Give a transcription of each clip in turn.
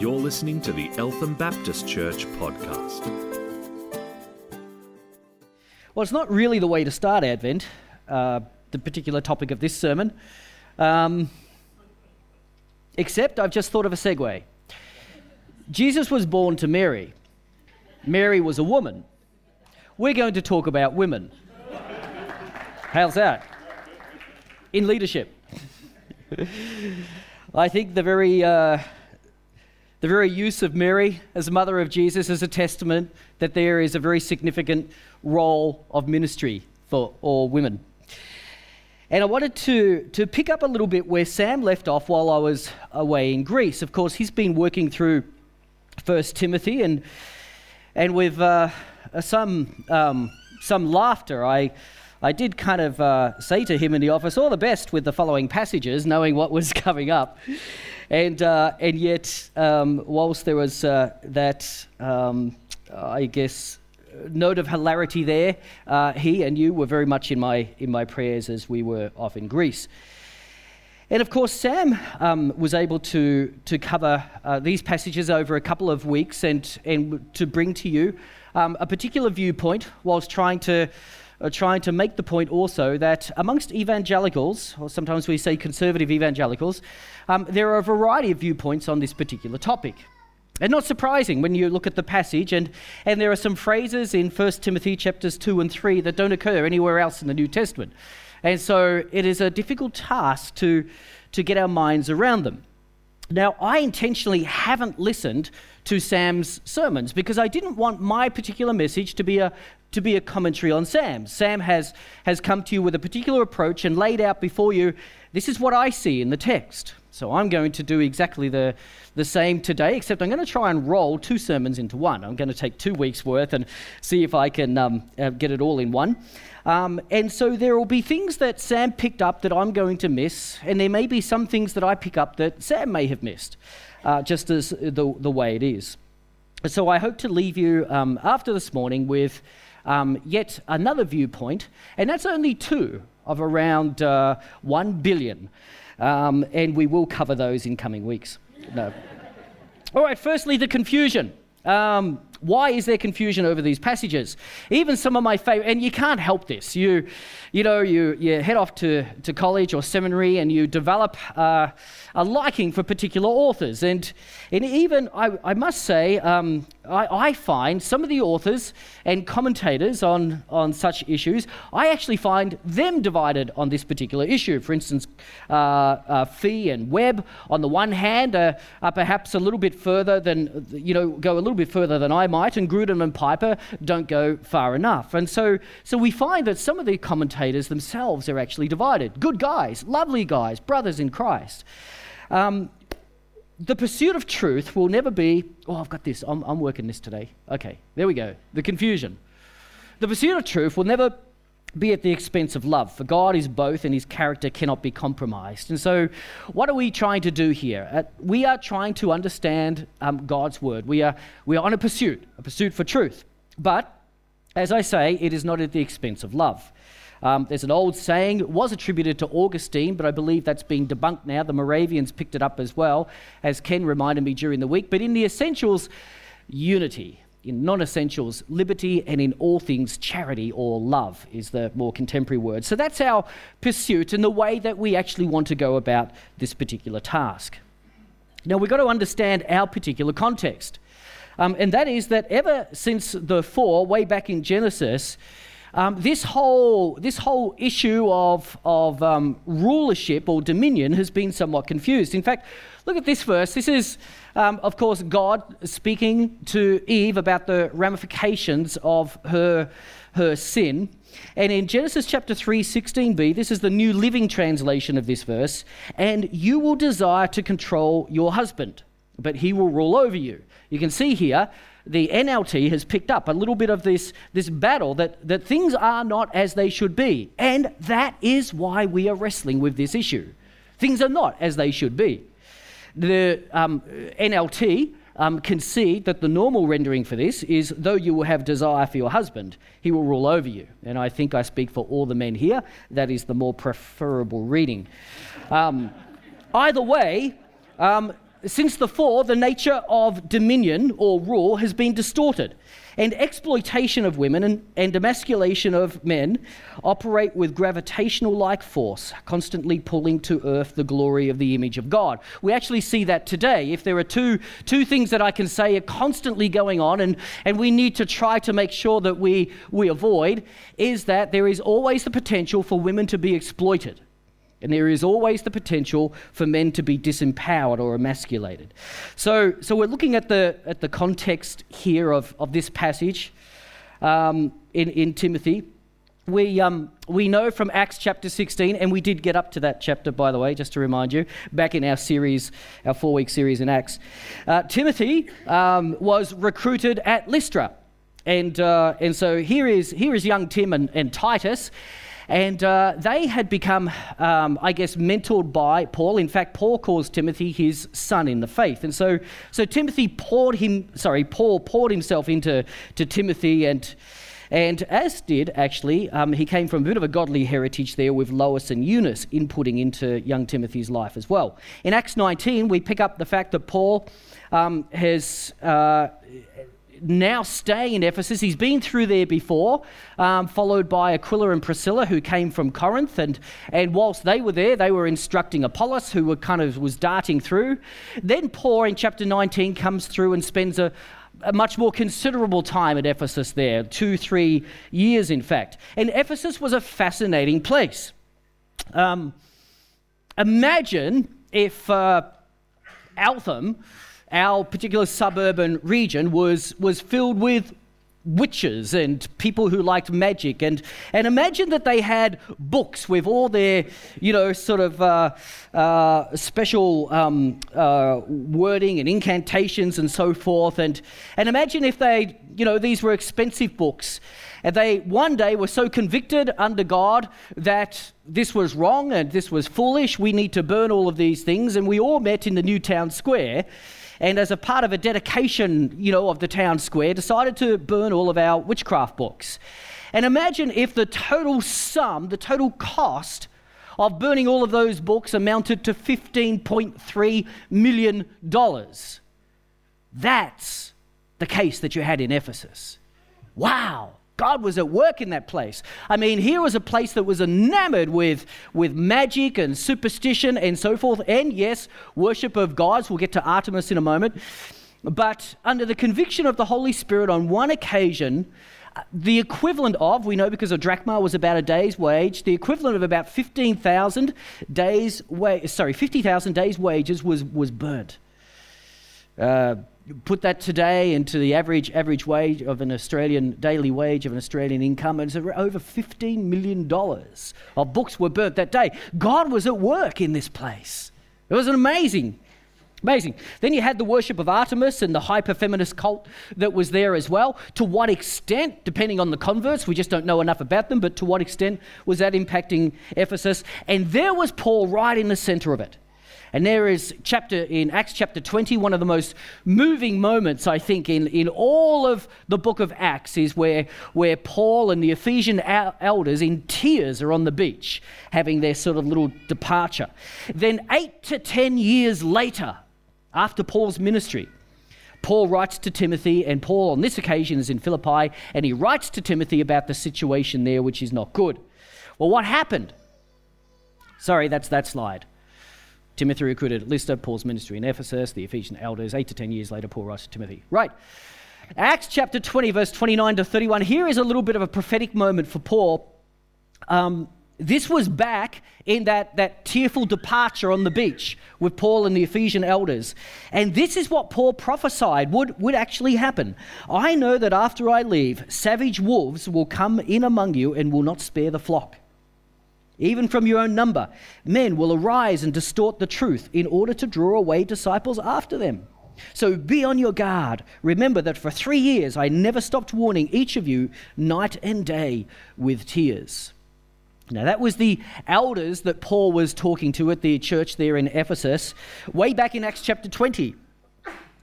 You're listening to the Eltham Baptist Church podcast. Well, it's not really the way to start Advent, uh, the particular topic of this sermon, um, except I've just thought of a segue. Jesus was born to Mary, Mary was a woman. We're going to talk about women. How's that? In leadership. I think the very. Uh, the very use of Mary as mother of Jesus is a testament that there is a very significant role of ministry for all women. And I wanted to, to pick up a little bit where Sam left off while I was away in Greece. Of course, he's been working through First Timothy, and, and with uh, some, um, some laughter, I, I did kind of uh, say to him in the office, All the best with the following passages, knowing what was coming up. And, uh, and yet, um, whilst there was uh, that, um, I guess, note of hilarity there, uh, he and you were very much in my, in my prayers as we were off in Greece. And of course, Sam um, was able to, to cover uh, these passages over a couple of weeks and, and to bring to you um, a particular viewpoint whilst trying to trying to make the point also that amongst evangelicals, or sometimes we say conservative evangelicals, um, there are a variety of viewpoints on this particular topic. And not surprising when you look at the passage, and, and there are some phrases in 1 Timothy chapters 2 and 3 that don't occur anywhere else in the New Testament. And so it is a difficult task to, to get our minds around them. Now, I intentionally haven't listened to Sam's sermons because I didn't want my particular message to be a, to be a commentary on Sam. Sam has, has come to you with a particular approach and laid out before you this is what I see in the text. So I'm going to do exactly the, the same today, except I'm going to try and roll two sermons into one. I'm going to take two weeks' worth and see if I can um, uh, get it all in one. Um, and so there will be things that Sam picked up that I'm going to miss, and there may be some things that I pick up that Sam may have missed, uh, just as the, the way it is. So I hope to leave you um, after this morning with um, yet another viewpoint, and that's only two of around uh, 1 billion. Um, and we will cover those in coming weeks. No. All right, firstly, the confusion. Um, why is there confusion over these passages? Even some of my favorite, and you can't help this. You, you know, you, you head off to, to college or seminary and you develop uh, a liking for particular authors. And, and even, I, I must say, um, I, I, find some of the authors and commentators on, on such issues, I actually find them divided on this particular issue. For instance, uh, uh, Fee and Webb, on the one hand, are, perhaps a little bit further than, you know, go a little bit further than I might, and Grudem and Piper don't go far enough. And so, so we find that some of the commentators themselves are actually divided. Good guys, lovely guys, brothers in Christ. Um, the pursuit of truth will never be, oh, I've got this, I'm, I'm working this today. Okay, there we go. The confusion. The pursuit of truth will never be at the expense of love, for God is both and his character cannot be compromised. And so, what are we trying to do here? Uh, we are trying to understand um, God's word. We are, we are on a pursuit, a pursuit for truth. But, as I say, it is not at the expense of love. Um, there's an old saying, it was attributed to Augustine, but I believe that's being debunked now. The Moravians picked it up as well, as Ken reminded me during the week. But in the essentials, unity in non essentials, liberty, and in all things, charity or love is the more contemporary word. So that's our pursuit and the way that we actually want to go about this particular task. Now, we've got to understand our particular context. Um, and that is that ever since the fall, way back in Genesis, um, this, whole, this whole issue of, of um, rulership or dominion has been somewhat confused. In fact, look at this verse. This is um, of course, God speaking to Eve about the ramifications of her, her sin. And in Genesis chapter 3, 16b, this is the New Living Translation of this verse, and you will desire to control your husband, but he will rule over you. You can see here the NLT has picked up a little bit of this, this battle that, that things are not as they should be. And that is why we are wrestling with this issue. Things are not as they should be. The um, NLT um, concede that the normal rendering for this is though you will have desire for your husband, he will rule over you. And I think I speak for all the men here. That is the more preferable reading. Um, either way, um, since the fall, the nature of dominion or rule has been distorted, and exploitation of women and, and emasculation of men operate with gravitational like force, constantly pulling to earth the glory of the image of God. We actually see that today. If there are two, two things that I can say are constantly going on, and, and we need to try to make sure that we, we avoid, is that there is always the potential for women to be exploited. And there is always the potential for men to be disempowered or emasculated. So, so we're looking at the, at the context here of, of this passage um, in, in Timothy. We, um, we know from Acts chapter 16, and we did get up to that chapter, by the way, just to remind you, back in our series, our four week series in Acts. Uh, Timothy um, was recruited at Lystra. And, uh, and so here is, here is young Tim and, and Titus. And uh, they had become, um, I guess, mentored by Paul. In fact, Paul calls Timothy his son in the faith. And so, so Timothy poured him, sorry, Paul poured himself into to Timothy and. And as did actually, um, he came from a bit of a godly heritage there with Lois and Eunice inputting into young Timothy's life as well. In Acts 19, we pick up the fact that Paul um, has uh, now staying in Ephesus. He's been through there before, um, followed by Aquila and Priscilla, who came from Corinth. And, and whilst they were there, they were instructing Apollos, who were kind of was darting through. Then Paul in chapter 19 comes through and spends a, a much more considerable time at Ephesus there, two, three years, in fact. And Ephesus was a fascinating place. Um, imagine if uh, Eltham our particular suburban region was, was filled with witches and people who liked magic. And and imagine that they had books with all their you know sort of uh, uh, special um, uh, wording and incantations and so forth. And and imagine if they you know these were expensive books. And they one day were so convicted under God that this was wrong and this was foolish. We need to burn all of these things. And we all met in the new town square and as a part of a dedication, you know, of the town square, decided to burn all of our witchcraft books. And imagine if the total sum, the total cost of burning all of those books amounted to $15.3 million. That's the case that you had in Ephesus. Wow. God was at work in that place. I mean, here was a place that was enamored with, with magic and superstition and so forth, and yes, worship of gods. We'll get to Artemis in a moment. But under the conviction of the Holy Spirit, on one occasion, uh, the equivalent of, we know because a drachma was about a day's wage, the equivalent of about 15,000 days, wa- sorry, 50,000 days' wages was, was burnt. Uh, put that today into the average average wage of an Australian daily wage of an Australian income, and it's over $15 million of books were burnt that day. God was at work in this place. It was an amazing, amazing. Then you had the worship of Artemis and the hyper feminist cult that was there as well. To what extent, depending on the converts, we just don't know enough about them, but to what extent was that impacting Ephesus? And there was Paul right in the center of it. And there is chapter in Acts chapter 20, one of the most moving moments, I think, in, in all of the book of Acts is where, where Paul and the Ephesian elders in tears are on the beach having their sort of little departure. Then, eight to ten years later, after Paul's ministry, Paul writes to Timothy, and Paul on this occasion is in Philippi, and he writes to Timothy about the situation there, which is not good. Well, what happened? Sorry, that's that slide. Timothy recruited Lystra, Paul's ministry in Ephesus, the Ephesian elders. Eight to ten years later, Paul writes to Timothy. Right. Acts chapter 20, verse 29 to 31. Here is a little bit of a prophetic moment for Paul. Um, this was back in that, that tearful departure on the beach with Paul and the Ephesian elders. And this is what Paul prophesied would, would actually happen. I know that after I leave, savage wolves will come in among you and will not spare the flock even from your own number, men will arise and distort the truth in order to draw away disciples after them. So be on your guard. Remember that for three years I never stopped warning each of you night and day with tears. Now, that was the elders that Paul was talking to at the church there in Ephesus, way back in Acts chapter 20.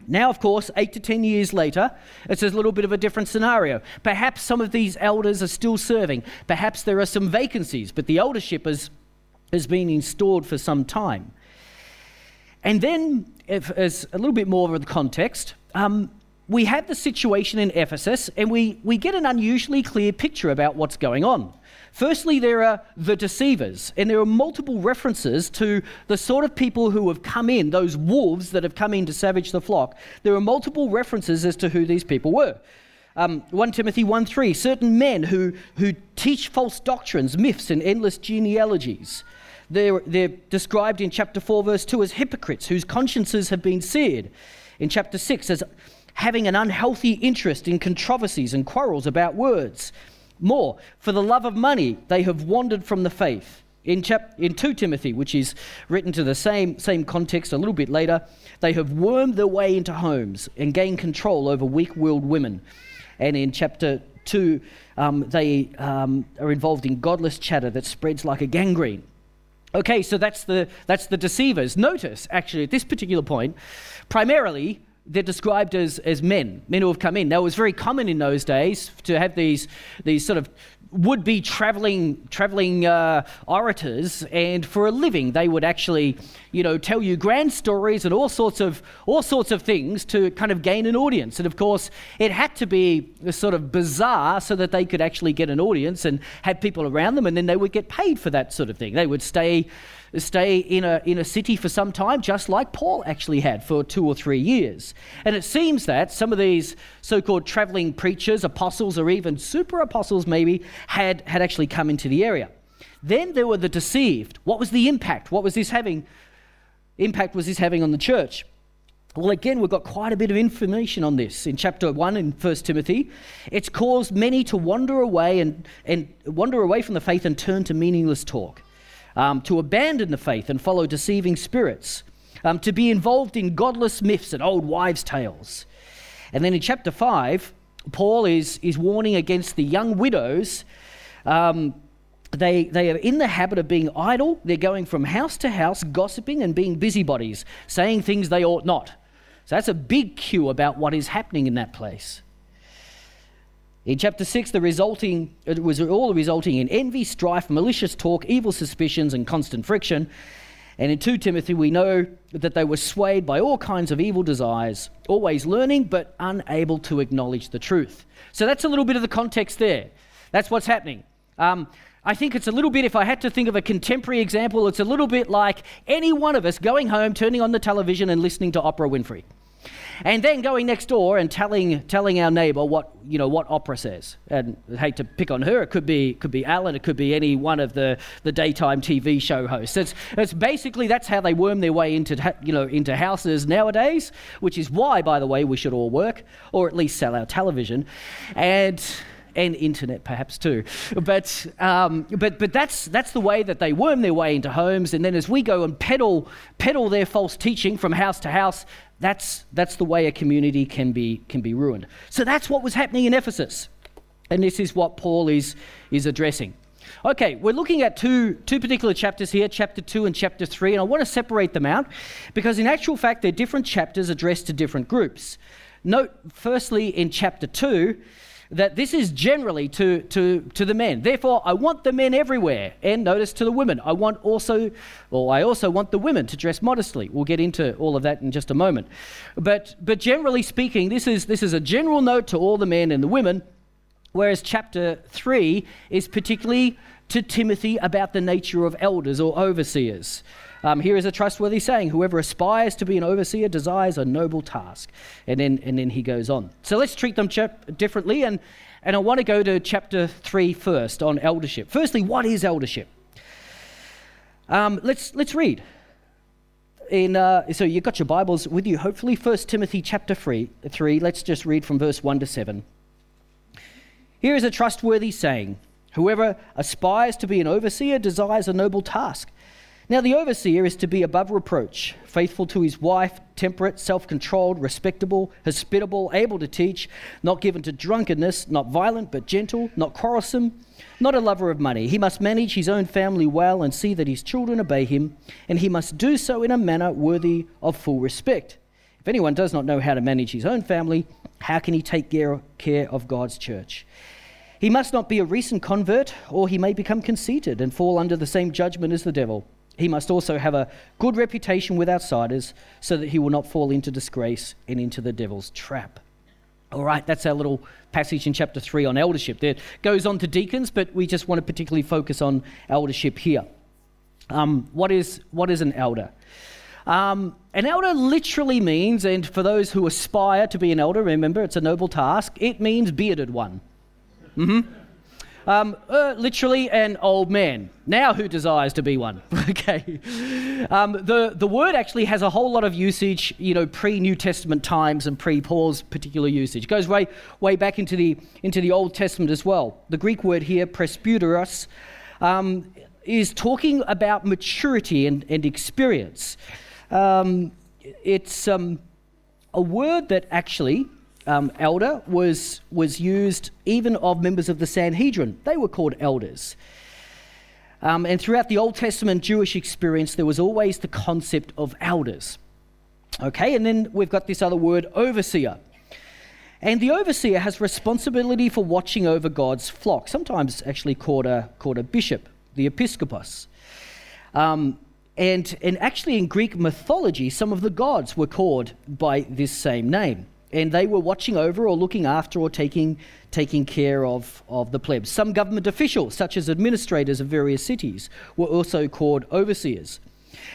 Now, of course, eight to ten years later, it's a little bit of a different scenario. Perhaps some of these elders are still serving. Perhaps there are some vacancies, but the eldership has, has been installed for some time. And then, if, as a little bit more of the context, um, we have the situation in Ephesus and we, we get an unusually clear picture about what's going on. Firstly, there are the deceivers, and there are multiple references to the sort of people who have come in, those wolves that have come in to savage the flock. There are multiple references as to who these people were. Um, 1 Timothy 1 3, certain men who, who teach false doctrines, myths, and endless genealogies. They're, they're described in chapter 4, verse 2 as hypocrites whose consciences have been seared. In chapter 6, as having an unhealthy interest in controversies and quarrels about words. More, for the love of money, they have wandered from the faith. In, chap- in 2 Timothy, which is written to the same, same context a little bit later, they have wormed their way into homes and gained control over weak willed women. And in chapter 2, um, they um, are involved in godless chatter that spreads like a gangrene. Okay, so that's the, that's the deceivers. Notice, actually, at this particular point, primarily they're described as, as men, men who have come in. Now, it was very common in those days to have these, these sort of would be traveling traveling uh, orators, and for a living they would actually, you know, tell you grand stories and all sorts of all sorts of things to kind of gain an audience. And of course, it had to be sort of bizarre so that they could actually get an audience and have people around them, and then they would get paid for that sort of thing. They would stay stay in a, in a city for some time, just like Paul actually had for two or three years. And it seems that some of these so called traveling preachers, apostles, or even super apostles maybe, had, had actually come into the area. Then there were the deceived. What was the impact? What was this having? Impact was this having on the church? Well, again, we've got quite a bit of information on this in chapter 1 in 1 Timothy. It's caused many to wander away and, and wander away from the faith and turn to meaningless talk um, to abandon the faith and follow deceiving spirits, um, to be involved in godless myths and old wives' tales. And then in chapter 5, Paul is, is warning against the young widows. Um, they, they are in the habit of being idle. They're going from house to house, gossiping and being busybodies, saying things they ought not. So that's a big cue about what is happening in that place. In chapter 6, the resulting, it was all resulting in envy, strife, malicious talk, evil suspicions, and constant friction. And in 2 Timothy, we know that they were swayed by all kinds of evil desires, always learning but unable to acknowledge the truth. So that's a little bit of the context there. That's what's happening. Um, I think it's a little bit, if I had to think of a contemporary example, it's a little bit like any one of us going home, turning on the television, and listening to Oprah Winfrey and then going next door and telling telling our neighbor what you know what Oprah says. And I hate to pick on her, it could be could be Alan, it could be any one of the, the daytime TV show hosts. It's, it's basically that's how they worm their way into you know into houses nowadays, which is why, by the way, we should all work or at least sell our television, and and internet perhaps too. But, um, but, but that's, that's the way that they worm their way into homes. And then as we go and peddle, peddle their false teaching from house to house, that's, that's the way a community can be, can be ruined. So that's what was happening in Ephesus. And this is what Paul is, is addressing. Okay, we're looking at two, two particular chapters here, chapter 2 and chapter 3, and I want to separate them out because, in actual fact, they're different chapters addressed to different groups. Note, firstly, in chapter 2, that this is generally to, to, to the men. Therefore, I want the men everywhere. And notice to the women. I want also, or I also want the women to dress modestly. We'll get into all of that in just a moment. But, but generally speaking, this is, this is a general note to all the men and the women, whereas chapter 3 is particularly to Timothy about the nature of elders or overseers. Um, here is a trustworthy saying Whoever aspires to be an overseer desires a noble task. And then, and then he goes on. So let's treat them chap- differently. And, and I want to go to chapter 3 first on eldership. Firstly, what is eldership? Um, let's, let's read. In, uh, so you've got your Bibles with you, hopefully. 1 Timothy chapter 3, 3. Let's just read from verse 1 to 7. Here is a trustworthy saying Whoever aspires to be an overseer desires a noble task. Now, the overseer is to be above reproach, faithful to his wife, temperate, self controlled, respectable, hospitable, able to teach, not given to drunkenness, not violent but gentle, not quarrelsome, not a lover of money. He must manage his own family well and see that his children obey him, and he must do so in a manner worthy of full respect. If anyone does not know how to manage his own family, how can he take care of God's church? He must not be a recent convert, or he may become conceited and fall under the same judgment as the devil. He must also have a good reputation with outsiders so that he will not fall into disgrace and into the devil's trap. All right, that's our little passage in chapter 3 on eldership. It goes on to deacons, but we just want to particularly focus on eldership here. Um, what, is, what is an elder? Um, an elder literally means, and for those who aspire to be an elder, remember it's a noble task, it means bearded one. Mm-hmm. Um, uh, literally an old man. Now, who desires to be one? okay. Um, the, the word actually has a whole lot of usage, you know, pre New Testament times and pre Paul's particular usage. It goes way, way back into the, into the Old Testament as well. The Greek word here, presbyteros, um, is talking about maturity and, and experience. Um, it's um, a word that actually um, elder was, was used even of members of the Sanhedrin. They were called elders. Um, and throughout the Old Testament Jewish experience, there was always the concept of elders. Okay, and then we've got this other word, overseer. And the overseer has responsibility for watching over God's flock, sometimes actually called a, called a bishop, the episkopos. Um, and, and actually, in Greek mythology, some of the gods were called by this same name and they were watching over or looking after or taking, taking care of, of the plebs. Some government officials, such as administrators of various cities, were also called overseers.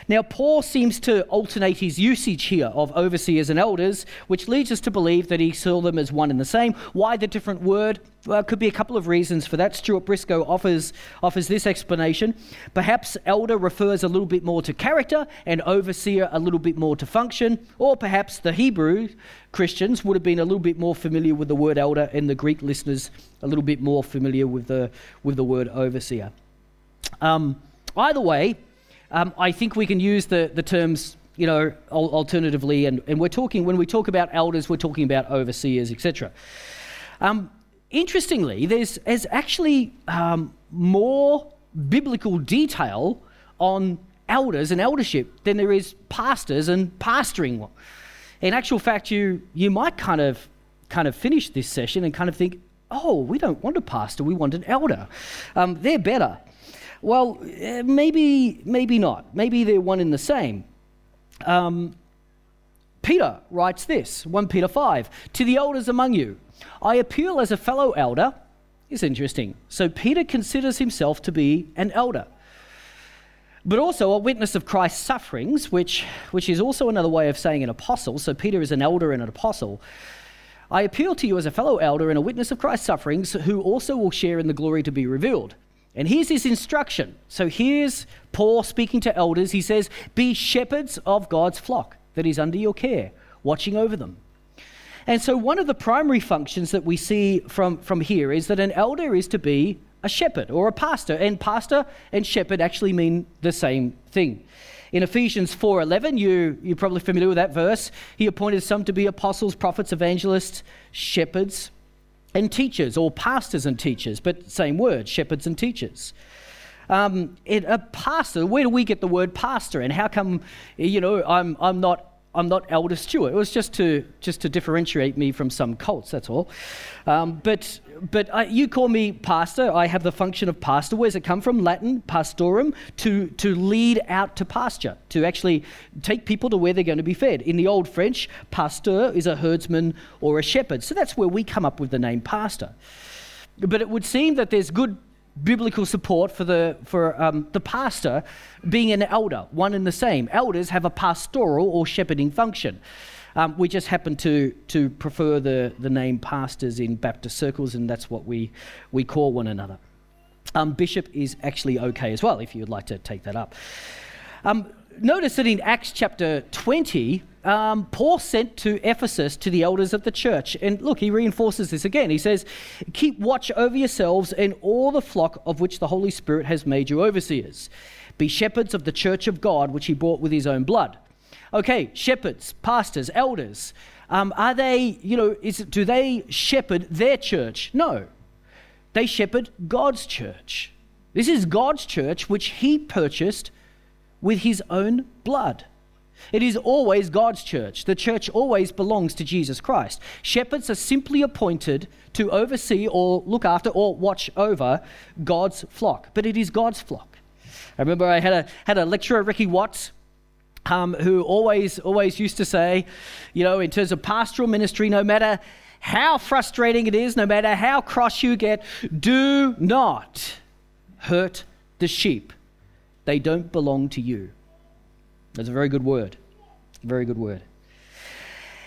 Now, Paul seems to alternate his usage here of overseers and elders, which leads us to believe that he saw them as one and the same. Why the different word? Well, could be a couple of reasons for that. Stuart Briscoe offers, offers this explanation. Perhaps elder refers a little bit more to character and overseer a little bit more to function, or perhaps the Hebrew Christians would have been a little bit more familiar with the word elder and the Greek listeners a little bit more familiar with the, with the word overseer. Um, either way, um, I think we can use the, the terms, you know, alternatively, and, and we're talking, when we talk about elders, we're talking about overseers, etc. Um, interestingly, there's, there's actually um, more biblical detail on elders and eldership than there is pastors and pastoring. In actual fact, you, you might kind of, kind of finish this session and kind of think, oh, we don't want a pastor, we want an elder. Um, they're better. Well, eh, maybe, maybe not. Maybe they're one in the same. Um, Peter writes this 1 Peter 5 To the elders among you, I appeal as a fellow elder. It's interesting. So Peter considers himself to be an elder, but also a witness of Christ's sufferings, which, which is also another way of saying an apostle. So Peter is an elder and an apostle. I appeal to you as a fellow elder and a witness of Christ's sufferings, who also will share in the glory to be revealed. And here's his instruction. So here's Paul speaking to elders. He says, Be shepherds of God's flock that is under your care, watching over them. And so, one of the primary functions that we see from, from here is that an elder is to be a shepherd or a pastor. And pastor and shepherd actually mean the same thing. In Ephesians 4:11, you you're probably familiar with that verse. He appointed some to be apostles, prophets, evangelists, shepherds, and teachers, or pastors and teachers, but same word, shepherds and teachers. Um, it, a pastor, where do we get the word pastor? And how come, you know, I'm, I'm not I'm not Elder Stewart. It was just to just to differentiate me from some cults. That's all. Um, but but I, you call me pastor. I have the function of pastor. Where does it come from? Latin pastorum to to lead out to pasture, to actually take people to where they're going to be fed. In the old French, pasteur is a herdsman or a shepherd. So that's where we come up with the name pastor. But it would seem that there's good biblical support for the for um, the pastor being an elder, one and the same. Elders have a pastoral or shepherding function. Um, we just happen to to prefer the the name pastors in Baptist circles, and that's what we we call one another. Um, bishop is actually okay as well, if you'd like to take that up. Um, notice that in Acts chapter 20, um, Paul sent to Ephesus to the elders of the church. And look, he reinforces this again. He says, Keep watch over yourselves and all the flock of which the Holy Spirit has made you overseers. Be shepherds of the church of God, which he bought with his own blood. Okay, shepherds, pastors, elders. Um, are they, you know, is, do they shepherd their church? No. They shepherd God's church. This is God's church, which he purchased with his own blood. It is always God's church. The church always belongs to Jesus Christ. Shepherds are simply appointed to oversee or look after or watch over God's flock, but it is God's flock. I remember I had a, had a lecturer, Ricky Watts, um, who always, always used to say, you know, in terms of pastoral ministry, no matter how frustrating it is, no matter how cross you get, do not hurt the sheep. They don't belong to you. That's a very good word. Very good word.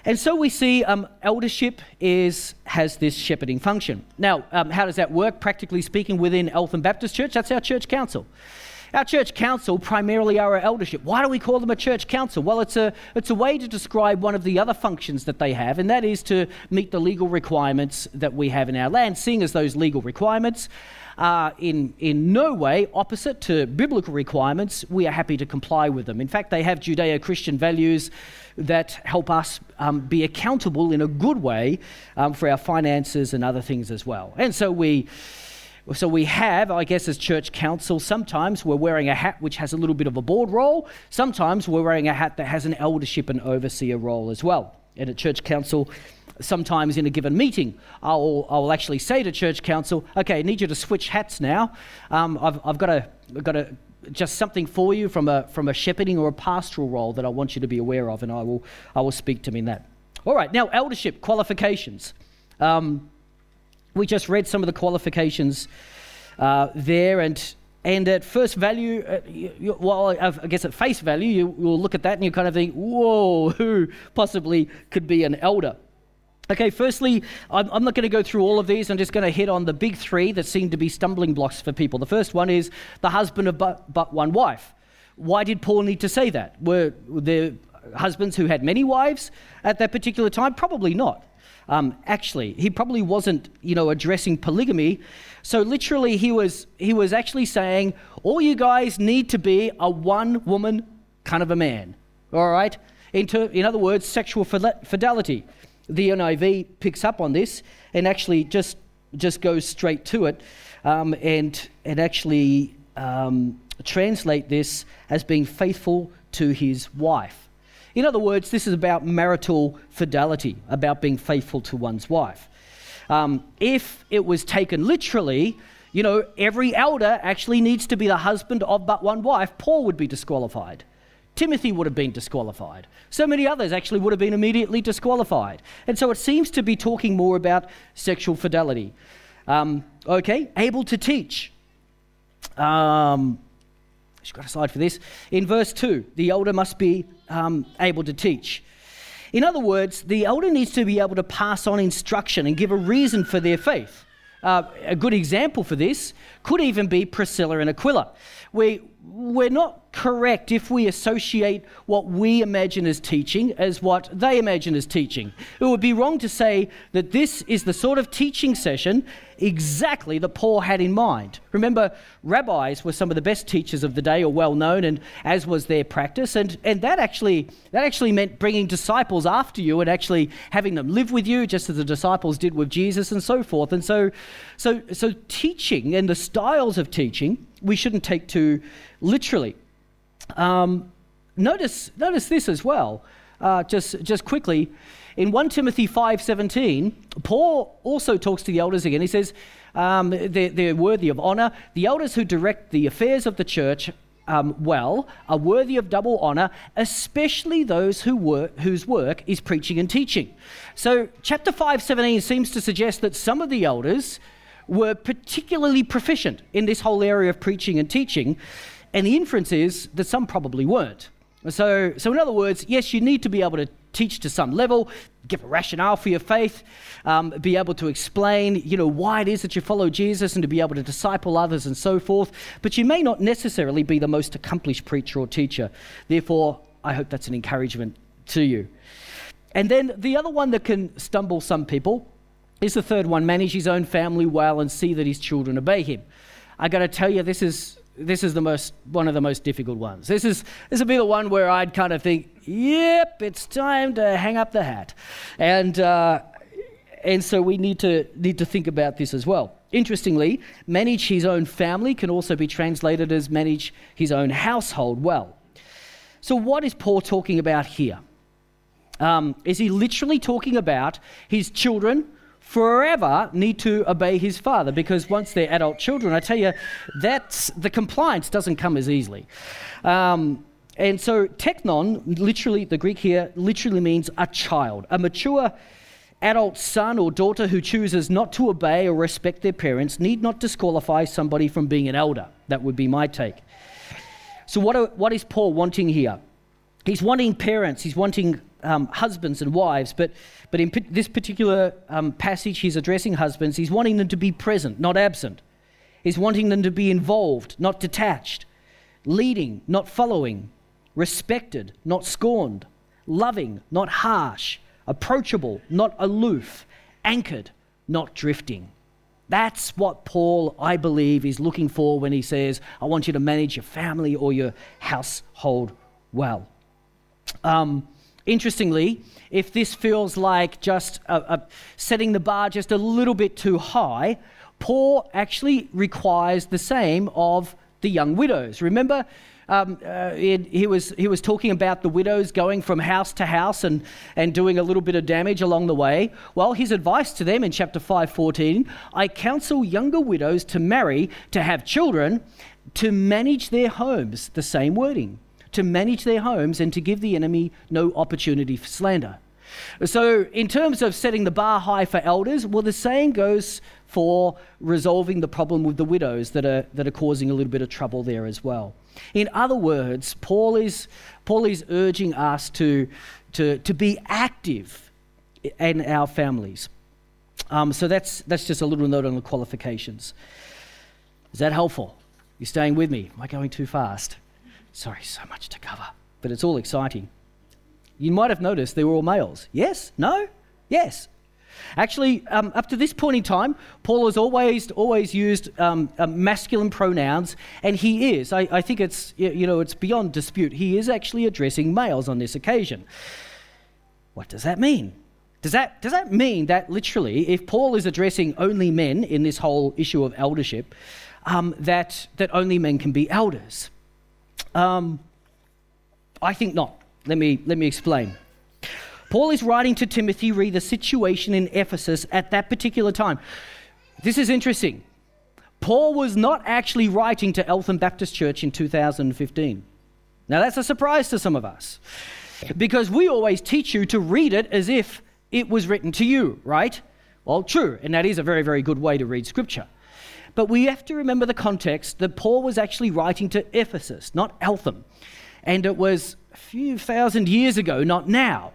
And so we see um, eldership is has this shepherding function. Now, um, how does that work? Practically speaking, within Eltham Baptist Church, that's our church council. Our church council primarily are our eldership. Why do we call them a church council? Well, it's a, it's a way to describe one of the other functions that they have, and that is to meet the legal requirements that we have in our land, seeing as those legal requirements are in, in no way opposite to biblical requirements, we are happy to comply with them. In fact, they have Judeo Christian values that help us um, be accountable in a good way um, for our finances and other things as well. And so we. So we have, I guess, as church council, sometimes we're wearing a hat which has a little bit of a board role. Sometimes we're wearing a hat that has an eldership and overseer role as well. And at church council, sometimes in a given meeting, I'll, I'll actually say to church council, okay, I need you to switch hats now. Um, I've, I've got a, I've got a, just something for you from a, from a shepherding or a pastoral role that I want you to be aware of, and I will, I will speak to them in that. All right, now eldership qualifications. Um, we just read some of the qualifications uh, there, and and at first value, uh, you, well, I guess at face value, you, will look at that and you kind of think, whoa, who possibly could be an elder? Okay, firstly, I'm, I'm not going to go through all of these. I'm just going to hit on the big three that seem to be stumbling blocks for people. The first one is the husband of but, but one wife. Why did Paul need to say that? Were there husbands who had many wives at that particular time? Probably not. Um, actually, he probably wasn't, you know, addressing polygamy. So literally, he was he was actually saying, all you guys need to be a one-woman kind of a man. All right. In, ter- in other words, sexual fidelity the NIV picks up on this and actually just just goes straight to it um, and and actually um, translate this as being faithful to his wife. In other words, this is about marital fidelity, about being faithful to one's wife. Um, if it was taken literally, you know, every elder actually needs to be the husband of but one wife, Paul would be disqualified. Timothy would have been disqualified. So many others actually would have been immediately disqualified. And so it seems to be talking more about sexual fidelity. Um, okay, able to teach. Um, just got a slide for this. In verse 2, the elder must be um, able to teach. In other words, the elder needs to be able to pass on instruction and give a reason for their faith. Uh, a good example for this could even be Priscilla and Aquila. We, we're not correct if we associate what we imagine as teaching as what they imagine as teaching. It would be wrong to say that this is the sort of teaching session exactly that Paul had in mind. Remember, rabbis were some of the best teachers of the day, or well known, and as was their practice. And, and that, actually, that actually meant bringing disciples after you and actually having them live with you, just as the disciples did with Jesus and so forth. And so, so, so teaching and the styles of teaching, we shouldn't take too literally. Um, notice, notice this as well, uh, just, just quickly. In 1 Timothy 5.17, Paul also talks to the elders again. He says um, they're, they're, worthy of honor. The elders who direct the affairs of the church um, well are worthy of double honor, especially those who work, whose work is preaching and teaching. So chapter 5.17 seems to suggest that some of the elders were particularly proficient in this whole area of preaching and teaching. And the inference is that some probably weren't. So, so in other words, yes, you need to be able to teach to some level, give a rationale for your faith, um, be able to explain, you know, why it is that you follow Jesus and to be able to disciple others and so forth. But you may not necessarily be the most accomplished preacher or teacher. Therefore, I hope that's an encouragement to you. And then the other one that can stumble some people is the third one manage his own family well and see that his children obey him. I got to tell you, this is this is the most one of the most difficult ones. This is this would be the one where I'd kind of think, "Yep, it's time to hang up the hat," and uh, and so we need to need to think about this as well. Interestingly, manage his own family can also be translated as manage his own household well. So, what is Paul talking about here? Um, is he literally talking about his children forever need to obey his father because once they're adult children, I tell you, that's the compliance doesn't come as easily. Um, and so, teknon, literally, the Greek here literally means a child, a mature adult son or daughter who chooses not to obey or respect their parents need not disqualify somebody from being an elder. That would be my take. So, what, are, what is Paul wanting here? He's wanting parents, he's wanting um, husbands and wives, but, but in p- this particular um, passage, he's addressing husbands. He's wanting them to be present, not absent. He's wanting them to be involved, not detached, leading, not following, respected, not scorned, loving, not harsh, approachable, not aloof, anchored, not drifting. That's what Paul, I believe, is looking for when he says, I want you to manage your family or your household well. Um, interestingly, if this feels like just setting the bar just a little bit too high, Paul actually requires the same of the young widows. Remember, um, uh, it, he, was, he was talking about the widows going from house to house and, and doing a little bit of damage along the way. Well, his advice to them in chapter 5:14, I counsel younger widows to marry, to have children, to manage their homes. The same wording. To manage their homes and to give the enemy no opportunity for slander. So, in terms of setting the bar high for elders, well, the same goes for resolving the problem with the widows that are, that are causing a little bit of trouble there as well. In other words, Paul is, Paul is urging us to, to, to be active in our families. Um, so that's, that's just a little note on the qualifications. Is that helpful? You staying with me? Am I going too fast? Sorry, so much to cover, but it's all exciting. You might have noticed they were all males. Yes? No? Yes. Actually, um, up to this point in time, Paul has always always used um, uh, masculine pronouns, and he is. I, I, think it's you know it's beyond dispute. He is actually addressing males on this occasion. What does that mean? Does that does that mean that literally, if Paul is addressing only men in this whole issue of eldership, um, that that only men can be elders? Um, I think not. Let me let me explain. Paul is writing to Timothy re the situation in Ephesus at that particular time. This is interesting. Paul was not actually writing to Eltham Baptist Church in 2015. Now, that's a surprise to some of us because we always teach you to read it as if it was written to you, right? Well, true, and that is a very, very good way to read Scripture. But we have to remember the context that Paul was actually writing to Ephesus, not Eltham. And it was a few thousand years ago, not now.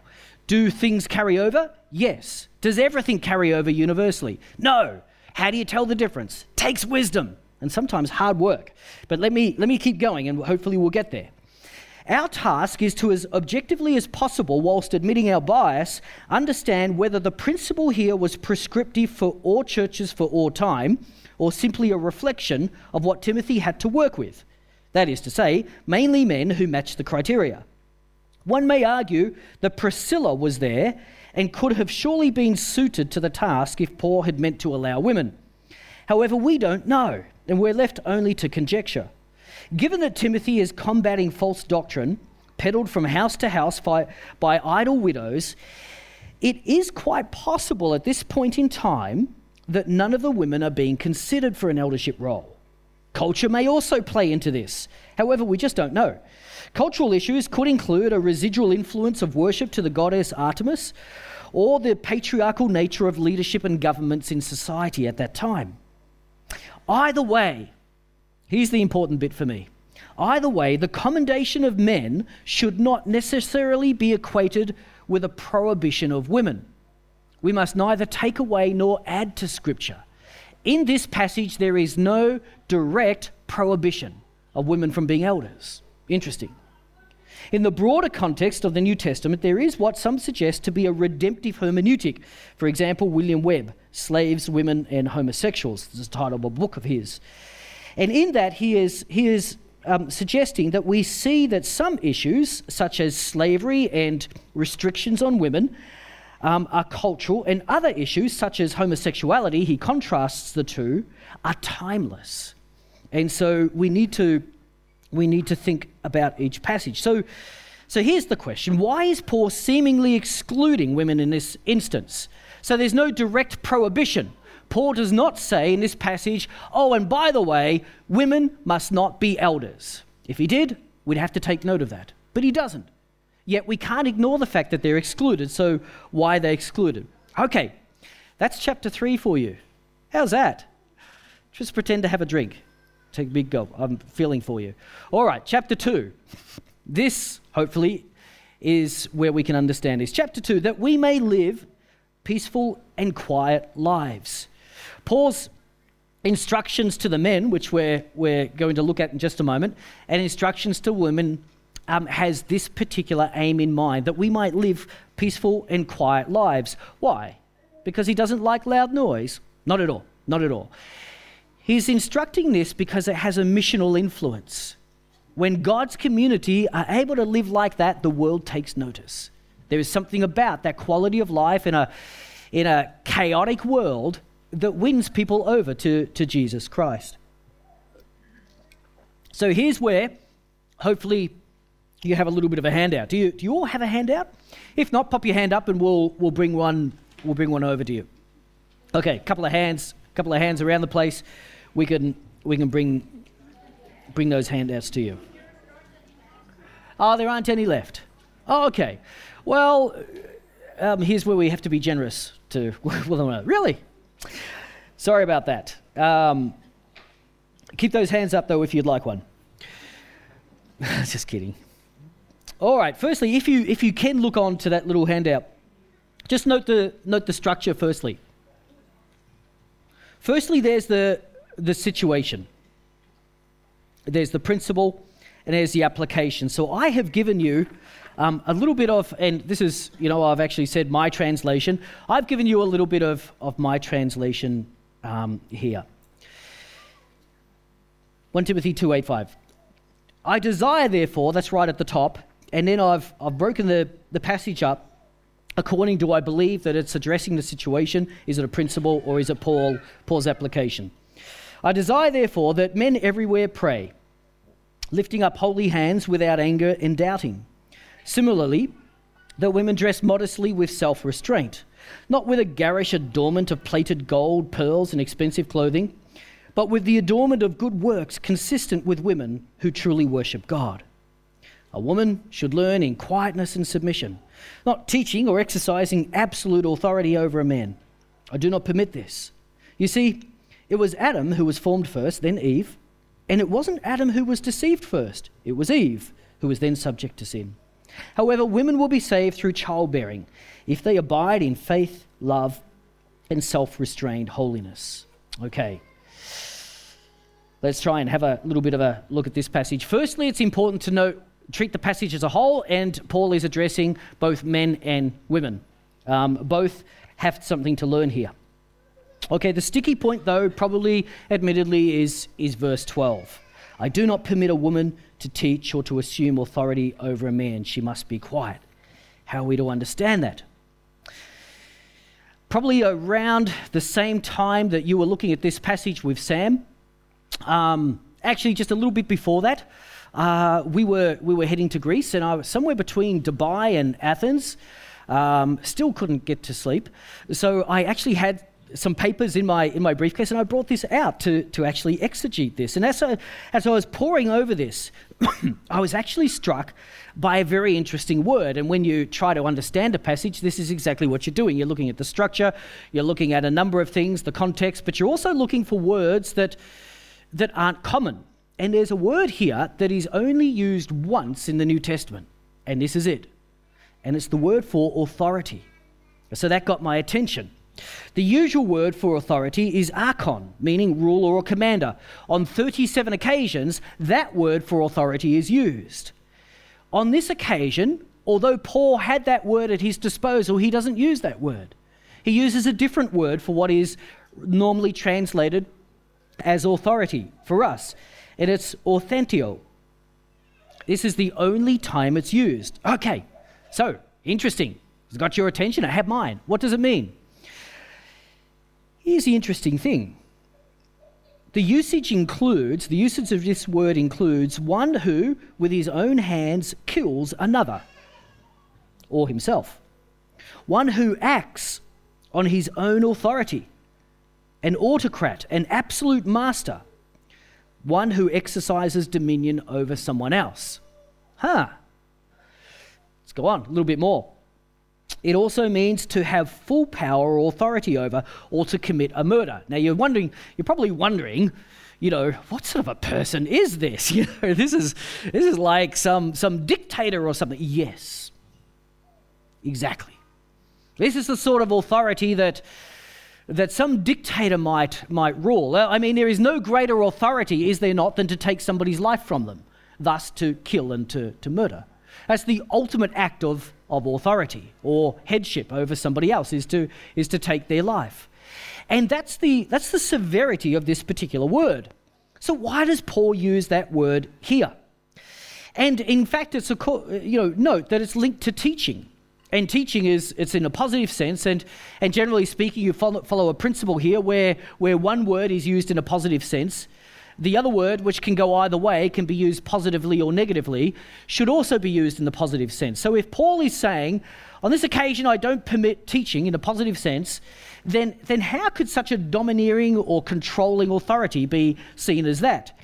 Do things carry over? Yes. Does everything carry over universally? No. How do you tell the difference? Takes wisdom and sometimes hard work. But let me, let me keep going and hopefully we'll get there. Our task is to, as objectively as possible, whilst admitting our bias, understand whether the principle here was prescriptive for all churches for all time or simply a reflection of what Timothy had to work with. That is to say, mainly men who matched the criteria. One may argue that Priscilla was there and could have surely been suited to the task if Paul had meant to allow women. However, we don't know, and we're left only to conjecture. Given that Timothy is combating false doctrine, peddled from house to house by, by idle widows, it is quite possible at this point in time that none of the women are being considered for an eldership role. Culture may also play into this. However, we just don't know. Cultural issues could include a residual influence of worship to the goddess Artemis or the patriarchal nature of leadership and governments in society at that time. Either way, here's the important bit for me. Either way, the commendation of men should not necessarily be equated with a prohibition of women. We must neither take away nor add to Scripture. In this passage, there is no direct prohibition of women from being elders. Interesting. In the broader context of the New Testament, there is what some suggest to be a redemptive hermeneutic. For example, William Webb, Slaves, Women, and Homosexuals. This is the title of a book of his. And in that, he is, he is um, suggesting that we see that some issues, such as slavery and restrictions on women, um, are cultural, and other issues, such as homosexuality, he contrasts the two, are timeless. And so we need to we need to think about each passage. So, So here's the question why is Paul seemingly excluding women in this instance? So there's no direct prohibition. Paul does not say in this passage, oh, and by the way, women must not be elders. If he did, we'd have to take note of that. But he doesn't. Yet we can't ignore the fact that they're excluded. So why are they excluded? Okay, that's chapter 3 for you. How's that? Just pretend to have a drink. Take a big gulp. I'm feeling for you. All right, chapter 2. This, hopefully, is where we can understand this. Chapter 2 that we may live peaceful and quiet lives. Paul's instructions to the men, which we're, we're going to look at in just a moment, and instructions to women um, has this particular aim in mind that we might live peaceful and quiet lives. Why? Because he doesn't like loud noise? Not at all. Not at all. He's instructing this because it has a missional influence. When God's community are able to live like that, the world takes notice. There is something about that quality of life in a, in a chaotic world that wins people over to, to Jesus Christ. So here's where, hopefully, you have a little bit of a handout. Do you, do you all have a handout? If not, pop your hand up and we'll, we'll, bring, one, we'll bring one over to you. Okay, a couple of hands, a couple of hands around the place. We can, we can bring, bring those handouts to you. Oh, there aren't any left. Oh, okay. Well, um, here's where we have to be generous to. Well, really? Sorry about that. Um, keep those hands up, though, if you'd like one. Just kidding. All right. Firstly, if you if you can look on to that little handout, just note the note the structure. Firstly. Firstly, there's the the situation. There's the principle, and there's the application. So I have given you um, a little bit of, and this is, you know, I've actually said my translation. I've given you a little bit of, of my translation um, here. 1 Timothy 2.8.5. I desire, therefore, that's right at the top, and then I've, I've broken the, the passage up according to I believe that it's addressing the situation. Is it a principle or is it Paul, Paul's application? I desire, therefore, that men everywhere pray, lifting up holy hands without anger and doubting. Similarly, that women dress modestly with self restraint, not with a garish adornment of plated gold, pearls, and expensive clothing, but with the adornment of good works consistent with women who truly worship God. A woman should learn in quietness and submission, not teaching or exercising absolute authority over a man. I do not permit this. You see, it was Adam who was formed first, then Eve, and it wasn't Adam who was deceived first, it was Eve who was then subject to sin. However, women will be saved through childbearing if they abide in faith, love, and self restrained holiness. Okay. Let's try and have a little bit of a look at this passage. Firstly, it's important to note, treat the passage as a whole, and Paul is addressing both men and women. Um, both have something to learn here. Okay, the sticky point, though, probably admittedly, is, is verse 12. I do not permit a woman to teach or to assume authority over a man. She must be quiet. How are we to understand that? Probably around the same time that you were looking at this passage with Sam, um, actually, just a little bit before that, uh, we, were, we were heading to Greece, and I was somewhere between Dubai and Athens. Um, still couldn't get to sleep. So I actually had some papers in my in my briefcase, and I brought this out to to actually exegete this. And as I, as I was poring over this, I was actually struck by a very interesting word. And when you try to understand a passage, this is exactly what you're doing. You're looking at the structure, you're looking at a number of things, the context, but you're also looking for words that that aren't common. And there's a word here that is only used once in the New Testament, and this is it. And it's the word for authority. So that got my attention. The usual word for authority is archon, meaning ruler or commander. On 37 occasions, that word for authority is used. On this occasion, although Paul had that word at his disposal, he doesn't use that word. He uses a different word for what is normally translated as authority for us, and it's authenteo. This is the only time it's used. Okay, so interesting. It's got your attention. I have mine. What does it mean? Here's the interesting thing the usage includes, the usage of this word includes one who, with his own hands, kills another or himself. One who acts on his own authority, an autocrat, an absolute master, one who exercises dominion over someone else. Huh. Let's go on a little bit more. It also means to have full power or authority over or to commit a murder. Now you're wondering, you're probably wondering, you know, what sort of a person is this? You know, this is this is like some some dictator or something. Yes. Exactly. This is the sort of authority that that some dictator might might rule. Uh, I mean, there is no greater authority, is there not, than to take somebody's life from them, thus to kill and to, to murder. That's the ultimate act of of authority or headship over somebody else is to, is to take their life. And that's the, that's the severity of this particular word. So, why does Paul use that word here? And in fact, it's a you know note that it's linked to teaching, and teaching is it's in a positive sense. And and generally speaking, you follow, follow a principle here where where one word is used in a positive sense, the other word, which can go either way, can be used positively or negatively, should also be used in the positive sense. So if Paul is saying, on this occasion I don't permit teaching in a positive sense, then, then how could such a domineering or controlling authority be seen as that?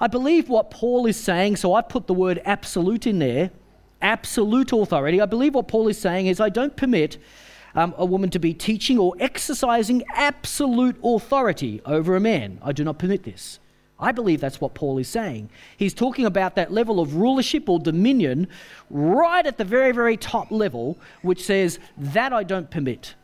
I believe what Paul is saying, so I've put the word absolute in there, absolute authority. I believe what Paul is saying is I don't permit um, a woman to be teaching or exercising absolute authority over a man. I do not permit this. I believe that's what Paul is saying. He's talking about that level of rulership or dominion right at the very, very top level, which says, That I don't permit.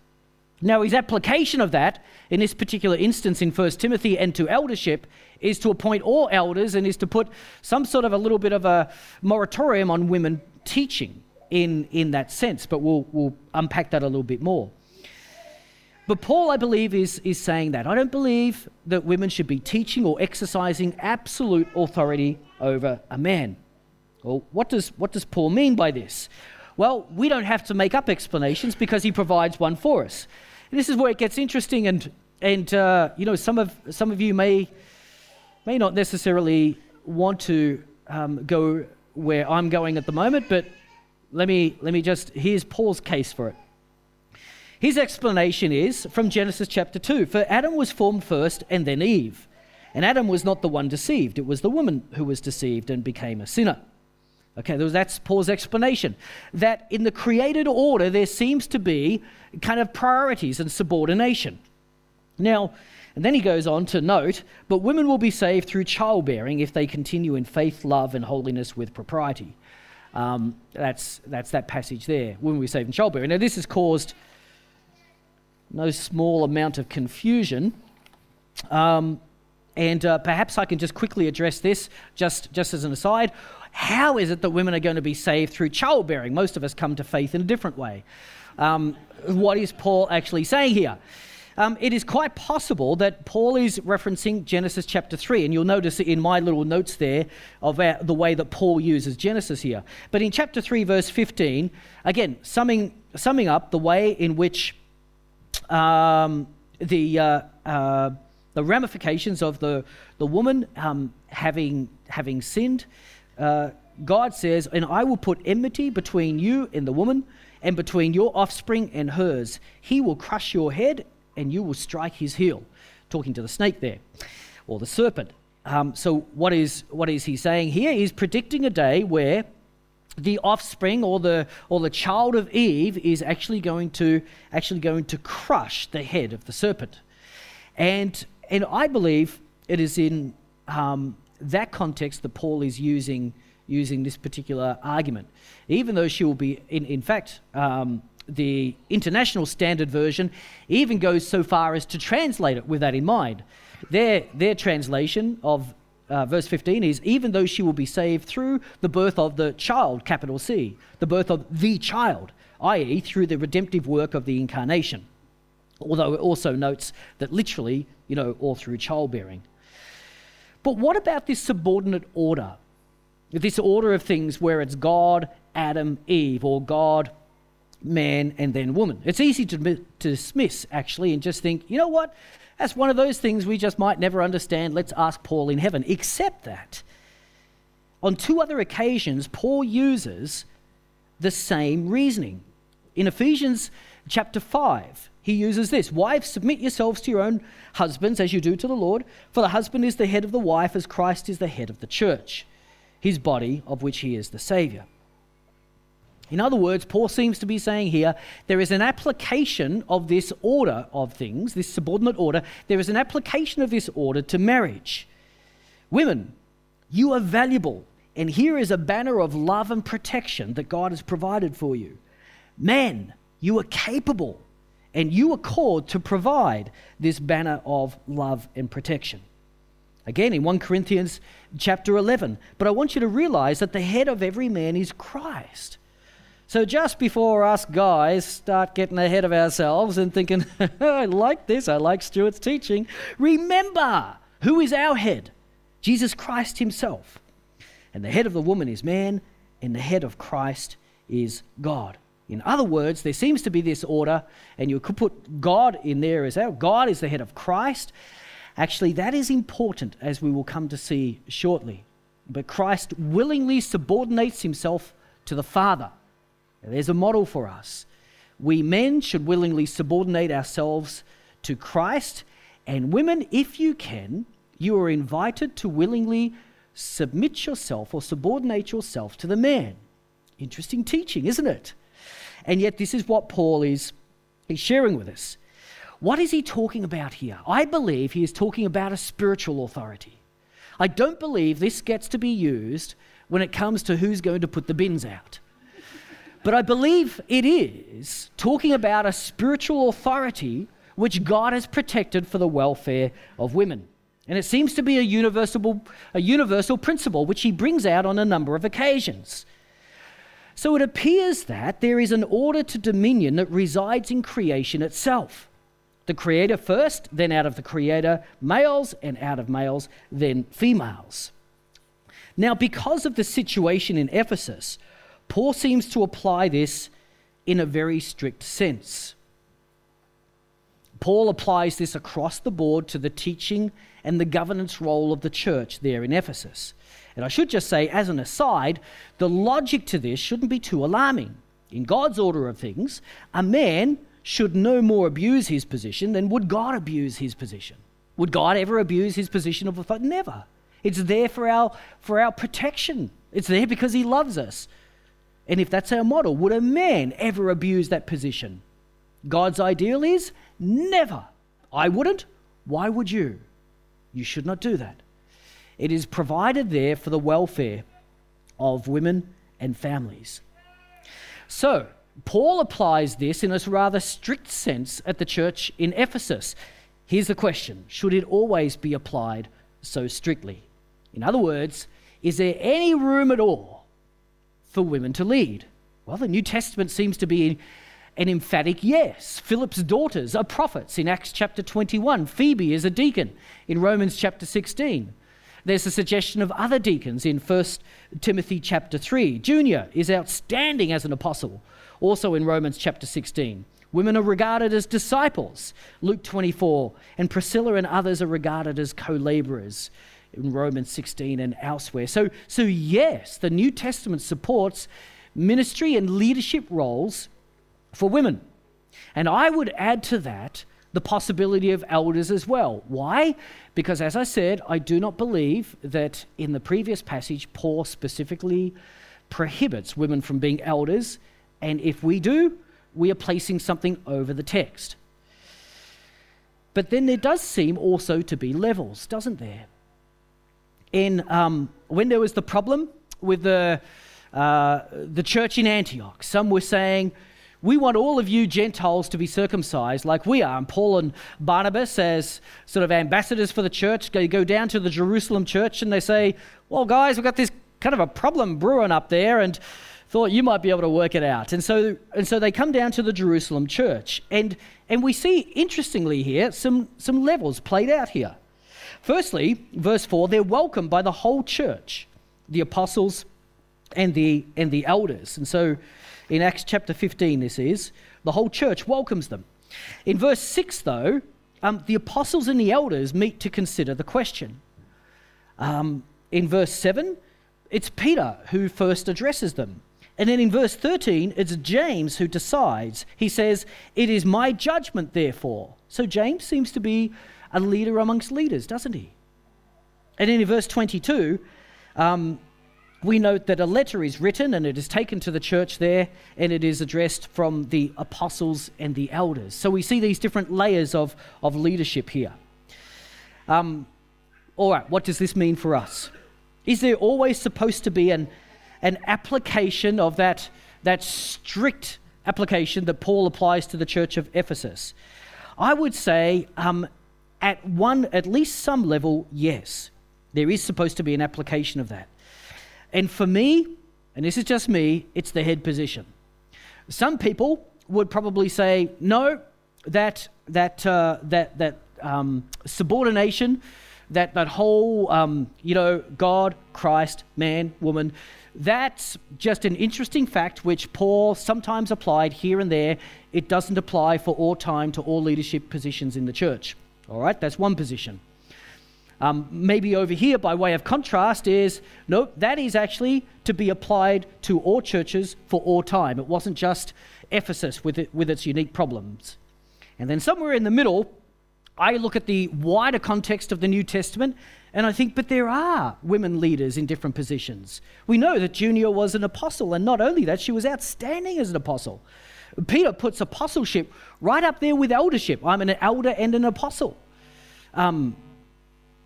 Now, his application of that in this particular instance in 1 Timothy and to eldership is to appoint all elders and is to put some sort of a little bit of a moratorium on women teaching in, in that sense. But we'll, we'll unpack that a little bit more. But Paul, I believe, is, is saying that. I don't believe that women should be teaching or exercising absolute authority over a man. Well, what does, what does Paul mean by this? Well, we don't have to make up explanations because he provides one for us. And this is where it gets interesting, and, and uh, you know, some of, some of you may, may not necessarily want to um, go where I'm going at the moment, but let me, let me just, here's Paul's case for it. His explanation is from Genesis chapter 2 For Adam was formed first and then Eve. And Adam was not the one deceived, it was the woman who was deceived and became a sinner. Okay, that's Paul's explanation. That in the created order, there seems to be kind of priorities and subordination. Now, and then he goes on to note, but women will be saved through childbearing if they continue in faith, love, and holiness with propriety. Um, that's, that's that passage there. Women will be saved in childbearing. Now, this has caused no small amount of confusion. Um, and uh, perhaps I can just quickly address this, just, just as an aside. How is it that women are going to be saved through childbearing? Most of us come to faith in a different way. Um, what is Paul actually saying here? Um, it is quite possible that Paul is referencing Genesis chapter 3, and you'll notice in my little notes there of our, the way that Paul uses Genesis here. But in chapter 3, verse 15, again, summing, summing up the way in which um, the, uh, uh, the ramifications of the, the woman um, having, having sinned, uh, God says, And I will put enmity between you and the woman, and between your offspring and hers. He will crush your head, and you will strike his heel. Talking to the snake there, or the serpent. Um, so, what is, what is he saying here? He's predicting a day where the offspring or the or the child of Eve is actually going to actually going to crush the head of the serpent, and and I believe it is in um, that context that Paul is using using this particular argument, even though she will be in in fact. Um, the International Standard Version even goes so far as to translate it with that in mind. Their, their translation of uh, verse 15 is even though she will be saved through the birth of the child, capital C, the birth of the child, i.e., through the redemptive work of the incarnation. Although it also notes that literally, you know, or through childbearing. But what about this subordinate order? This order of things where it's God, Adam, Eve, or God, man and then woman. It's easy to, dismiss, actually, and just think, you know what? That's one of those things we just might never understand. Let's ask Paul in heaven. Except that on two other occasions, Paul uses the same reasoning. In Ephesians chapter 5, he uses this Wives, submit yourselves to your own husbands as you do to the Lord, for the husband is the head of the wife, as Christ is the head of the church, his body, of which he is the Saviour. In other words, Paul seems to be saying here there is an application of this order of things, this subordinate order, there is an application of this order to marriage. Women, you are valuable, and here is a banner of love and protection that God has provided for you. Men, you are capable, and you are called to provide this banner of love and protection. Again, in 1 Corinthians chapter 11. But I want you to realize that the head of every man is Christ. So just before us guys start getting ahead of ourselves and thinking, I like this, I like Stewart's teaching, remember who is our head? Jesus Christ Himself. And the head of the woman is man, and the head of Christ is God. In other words, there seems to be this order, and you could put God in there as our God is the head of Christ. Actually, that is important, as we will come to see shortly. But Christ willingly subordinates himself to the Father there's a model for us. We men should willingly subordinate ourselves to Christ, and women, if you can, you are invited to willingly submit yourself or subordinate yourself to the man. Interesting teaching, isn't it? And yet, this is what Paul is he's sharing with us. What is he talking about here? I believe he is talking about a spiritual authority. I don't believe this gets to be used when it comes to who's going to put the bins out. But I believe it is talking about a spiritual authority which God has protected for the welfare of women. And it seems to be a universal, a universal principle which he brings out on a number of occasions. So it appears that there is an order to dominion that resides in creation itself. The creator first, then out of the creator, males, and out of males, then females. Now, because of the situation in Ephesus, Paul seems to apply this in a very strict sense. Paul applies this across the board to the teaching and the governance role of the church there in Ephesus. And I should just say, as an aside, the logic to this shouldn't be too alarming. In God's order of things, a man should no more abuse his position than would God abuse his position. Would God ever abuse his position of authority? Never. It's there for our, for our protection. It's there because he loves us. And if that's our model, would a man ever abuse that position? God's ideal is never. I wouldn't. Why would you? You should not do that. It is provided there for the welfare of women and families. So, Paul applies this in a rather strict sense at the church in Ephesus. Here's the question Should it always be applied so strictly? In other words, is there any room at all for women to lead? Well, the New Testament seems to be an emphatic yes. Philip's daughters are prophets in Acts chapter 21. Phoebe is a deacon in Romans chapter 16. There's a suggestion of other deacons in 1 Timothy chapter 3. Junia is outstanding as an apostle, also in Romans chapter 16. Women are regarded as disciples, Luke 24, and Priscilla and others are regarded as co laborers in Romans 16 and elsewhere. So, so yes, the New Testament supports ministry and leadership roles for women. And I would add to that the possibility of elders as well. Why? Because, as I said, I do not believe that in the previous passage, Paul specifically prohibits women from being elders. And if we do, we are placing something over the text. But then there does seem also to be levels, doesn't there? In um, when there was the problem with the, uh, the church in Antioch. Some were saying, we want all of you Gentiles to be circumcised like we are. And Paul and Barnabas, as sort of ambassadors for the church, they go down to the Jerusalem church and they say, Well, guys, we've got this kind of a problem brewing up there and thought you might be able to work it out. And so, and so they come down to the Jerusalem church. And, and we see, interestingly, here some, some levels played out here. Firstly, verse 4, they're welcomed by the whole church, the apostles and the, and the elders. And so In Acts chapter 15, this is, the whole church welcomes them. In verse 6, though, um, the apostles and the elders meet to consider the question. Um, in verse 7, it's Peter who first addresses them. And then in verse 13, it's James who decides. He says, It is my judgment, therefore. So James seems to be a leader amongst leaders, doesn't he? And in verse 22, um, we note that a letter is written and it is taken to the church there and it is addressed from the apostles and the elders. So we see these different layers of, of leadership here. Um, all right, what does this mean for us? Is there always supposed to be an, an application of that, that strict application that Paul applies to the church of Ephesus? I would say um, at one, at least some level, yes. There is supposed to be an application of that. And for me, and this is just me, it's the head position. Some people would probably say, no, that, that, uh, that, that um, subordination, that, that whole, um, you know, God, Christ, man, woman, that's just an interesting fact which Paul sometimes applied here and there. It doesn't apply for all time to all leadership positions in the church. All right, that's one position. Um, maybe over here, by way of contrast, is no, that is actually to be applied to all churches for all time. It wasn't just Ephesus with, it, with its unique problems. And then somewhere in the middle, I look at the wider context of the New Testament and I think, but there are women leaders in different positions. We know that Junia was an apostle, and not only that, she was outstanding as an apostle. Peter puts apostleship right up there with eldership. I'm an elder and an apostle. Um,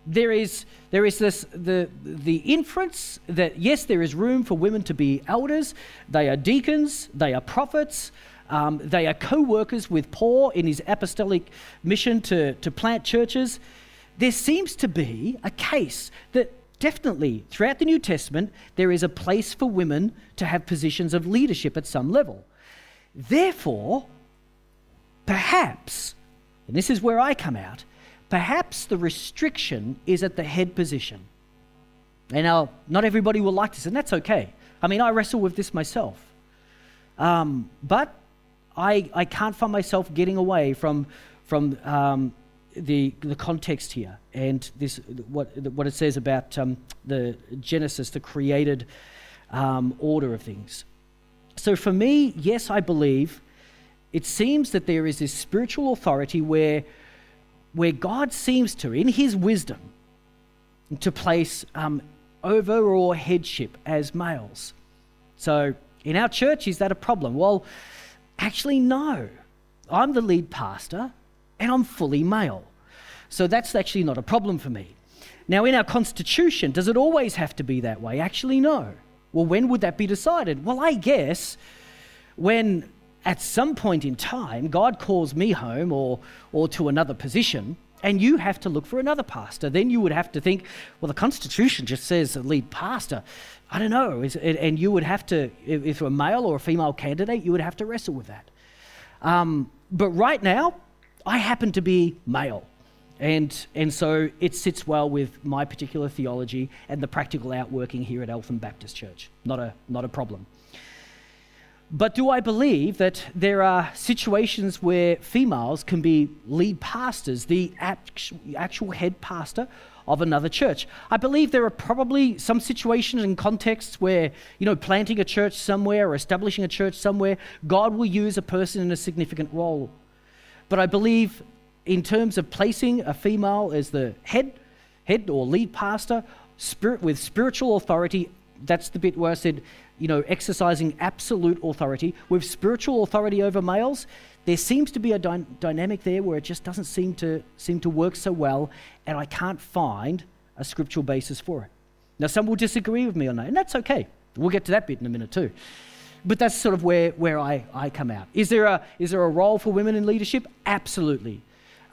there is, there is this, the, the inference that yes, there is room for women to be elders. They are deacons, they are prophets, um, they are co workers with Paul in his apostolic mission to, to plant churches. There seems to be a case that definitely throughout the New Testament there is a place for women to have positions of leadership at some level. Therefore, perhaps, and this is where I come out, Perhaps the restriction is at the head position. And now, not everybody will like this, and that's okay. I mean, I wrestle with this myself. Um, but I, I can't find myself getting away from, from um, the, the context here and this, what, what it says about um, the Genesis, the created um, order of things. So for me, yes, I believe it seems that there is this spiritual authority where where God seems to, in his wisdom, to place um, overall headship as males. So, in our church, is that a problem? Well, actually, no. I'm the lead pastor and I'm fully male. So, that's actually not a problem for me. Now, in our constitution, does it always have to be that way? Actually, no. Well, when would that be decided? Well, I guess when at some point in time, God calls me home or, or to another position, and you have to look for another pastor. Then you would have to think, well, the Constitution just says lead pastor. I don't know. And you would have to, if a male or a female candidate, you would have to wrestle with that. Um, but right now, I happen to be male. And, and so it sits well with my particular theology and the practical outworking here at Eltham Baptist Church. Not a, not a problem. But do I believe that there are situations where females can be lead pastors, the actual head pastor of another church? I believe there are probably some situations and contexts where, you know, planting a church somewhere or establishing a church somewhere, God will use a person in a significant role. But I believe in terms of placing a female as the head, head or lead pastor, spirit with spiritual authority, that's the bit where I said you know, exercising absolute authority with spiritual authority over males, there seems to be a dy- dynamic there where it just doesn't seem to seem to work so well, and I can't find a scriptural basis for it. Now, some will disagree with me on that, and that's okay. We'll get to that bit in a minute too. But that's sort of where, where I, I come out. Is there, a, is there a role for women in leadership? Absolutely.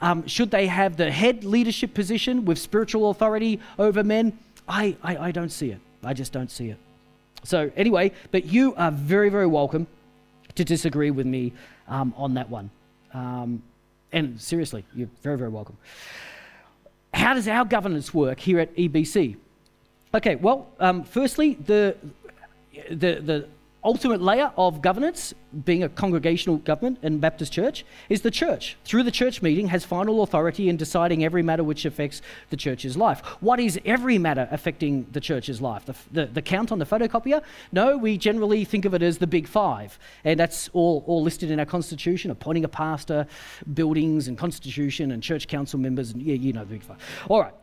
Um, should they have the head leadership position with spiritual authority over men? I, I, I don't see it. I just don't see it. So, anyway, but you are very, very welcome to disagree with me um, on that one. Um, and seriously, you're very, very welcome. How does our governance work here at EBC? Okay, well, um, firstly, the, the, the ultimate layer of governance, being a congregational government in Baptist Church, is the church. Through the church meeting, has final authority in deciding every matter which affects the church's life. What is every matter affecting the church's life? The, the, the count on the photocopier? No, we generally think of it as the big five, and that's all, all listed in our constitution: appointing a pastor, buildings, and constitution, and church council members, and yeah, you know the big five. All right.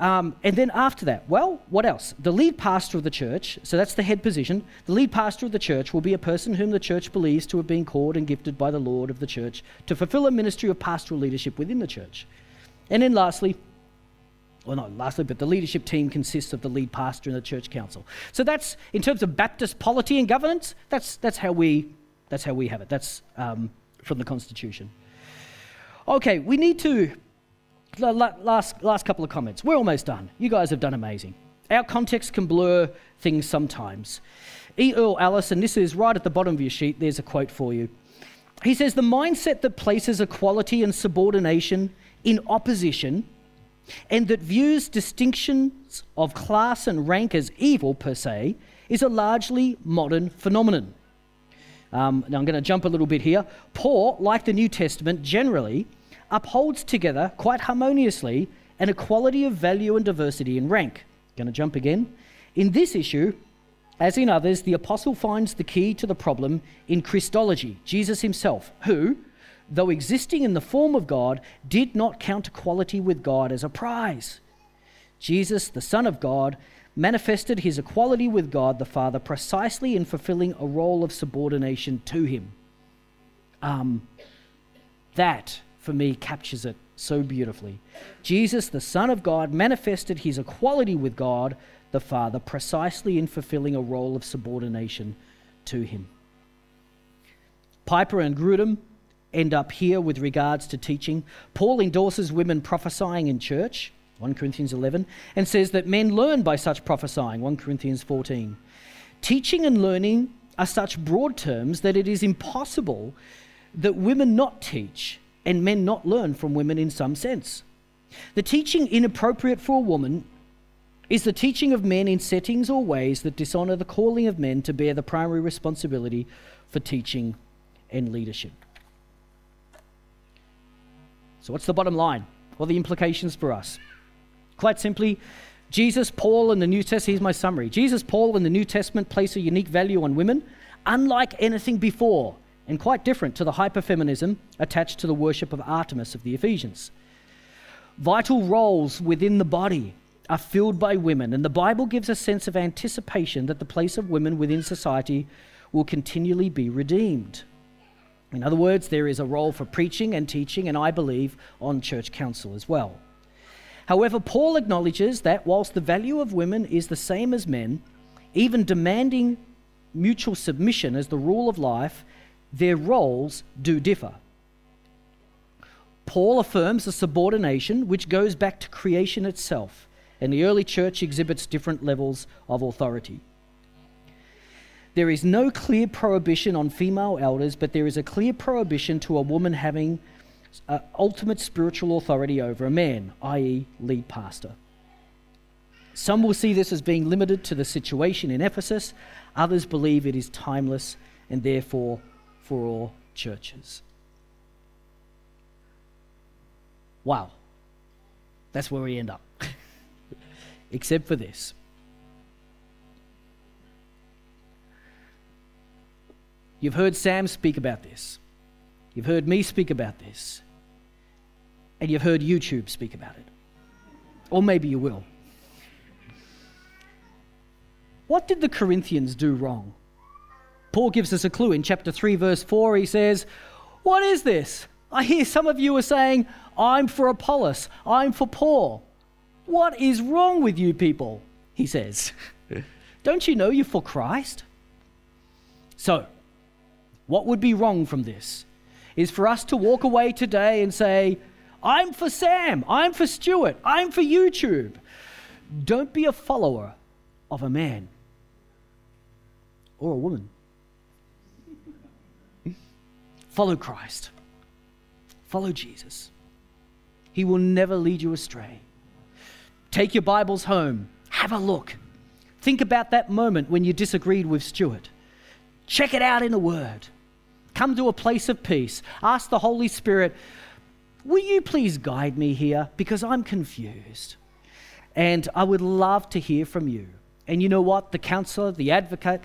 Um, and then after that, well, what else? The lead pastor of the church, so that's the head position, the lead pastor of the church will be a person whom the church believes to have been called and gifted by the Lord of the church to fulfill a ministry of pastoral leadership within the church. And then lastly, well, not lastly, but the leadership team consists of the lead pastor and the church council. So that's, in terms of Baptist polity and governance, that's, that's, how, we, that's how we have it. That's um, from the Constitution. Okay, we need to last, last couple of comments. We're almost done. You guys have done amazing. Our context can blur things sometimes. E. Earle Ellis, and this is right at the bottom of your sheet, there's a quote for you. He says, The mindset that places equality and subordination in opposition and that views distinctions of class and rank as evil per se is a largely modern phenomenon. Um, now I'm going to jump a little bit here. Paul, like the New Testament generally, upholds together quite harmoniously an equality of value and diversity in rank. Going to jump again. In this issue, as in others, the apostle finds the key to the problem in Christology, Jesus himself, who, though existing in the form of God, did not count equality with God as a prize. Jesus, the Son of God, manifested his equality with God the Father precisely in fulfilling a role of subordination to him. Um, that for me, captures it so beautifully. Jesus, the Son of God, manifested his equality with God, the Father, precisely in fulfilling a role of subordination to him. Piper and Grudem end up here with regards to teaching. Paul endorses women prophesying in church, 1 Corinthians 11, and says that men learn by such prophesying, 1 Corinthians 14. Teaching and learning are such broad terms that it is impossible that women not teach and men not learn from women in some sense. The teaching inappropriate for a woman is the teaching of men in settings or ways that dishonor the calling of men to bear the primary responsibility for teaching and leadership. So, what's the bottom line? What are the implications for us? Quite simply, Jesus, Paul, and the New Testament, here's my summary. Jesus, Paul, and the New Testament place a unique value on women, unlike anything before and quite different to the hyperfeminism attached to the worship of Artemis of the Ephesians. Vital roles within the body are filled by women, and the Bible gives a sense of anticipation that the place of women within society will continually be redeemed. In other words, there is a role for preaching and teaching, and I believe on church council as well. However, Paul acknowledges that whilst the value of women is the same as men, even demanding mutual submission as the rule of life their roles do differ. Paul affirms a subordination which goes back to creation itself, and the early church exhibits different levels of authority. There is no clear prohibition on female elders, but there is a clear prohibition to a woman having uh, ultimate spiritual authority over a man, i.e., lead pastor. Some will see this as being limited to the situation in Ephesus, others believe it is timeless and therefore for all churches. Wow. That's where we end up. Except for this. You've heard Sam speak about this. You've heard me speak about this. And you've heard YouTube speak about it. Or maybe you will. What did the Corinthians do wrong? Paul gives us a clue in chapter 3, verse 4. He says, What is this? I hear some of you are saying, I'm for Apollos, I'm for Paul. What is wrong with you people? He says. Don't you know you're for Christ? So, what would be wrong from this is for us to walk away today and say, I'm for Sam, I'm for Stewart, I'm for YouTube. Don't be a follower of a man or a woman. Follow Christ. Follow Jesus. He will never lead you astray. Take your Bibles home. Have a look. Think about that moment when you disagreed with Stewart. Check it out in the Word. Come to a place of peace. Ask the Holy Spirit, Will you please guide me here? Because I'm confused. And I would love to hear from you. And you know what? The counselor, the advocate,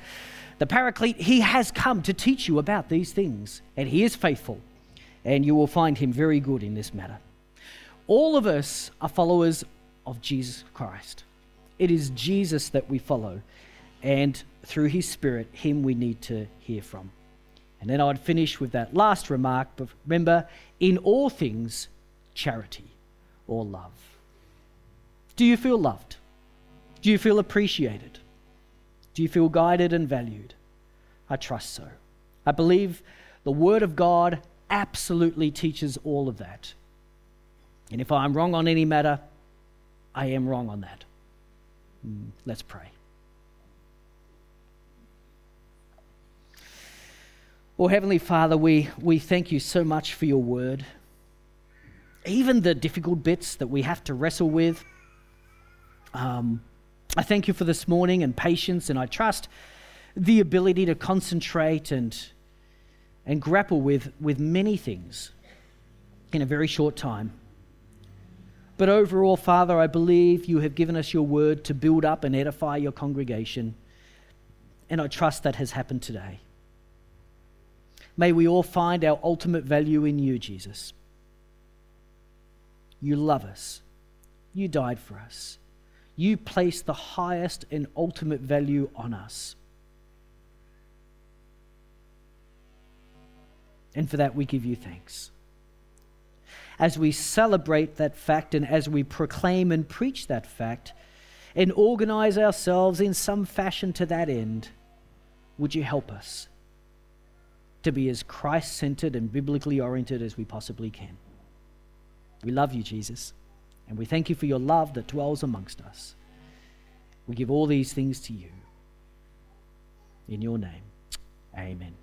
the paraclete, he has come to teach you about these things. And he is faithful. And you will find him very good in this matter. All of us are followers of Jesus Christ. It is Jesus that we follow. And through his Spirit, him we need to hear from. And then I'd finish with that last remark. But remember, in all things, charity or love. Do you feel loved? Do you feel appreciated? Do you feel guided and valued? I trust so. I believe the Word of God absolutely teaches all of that. And if I'm wrong on any matter, I am wrong on that. Hmm, let's pray. Well, Heavenly Father, we, we thank you so much for your word. Even the difficult bits that we have to wrestle with. Um, I thank you for this morning and patience, and I trust the ability to concentrate and, and grapple with, with many things in a very short time. But overall, Father, I believe you have given us your word to build up and edify your congregation, and I trust that has happened today. May we all find our ultimate value in you, Jesus. You love us. You died for us. You place the highest and ultimate value on us. And for that, we give you thanks. As we celebrate that fact and as we proclaim and preach that fact and organize ourselves in some fashion to that end, would you help us? to be as Christ centered and biblically oriented as we possibly can. We love you, Jesus, and we thank you for your love that dwells amongst us. We give all these things to you. In your name, amen.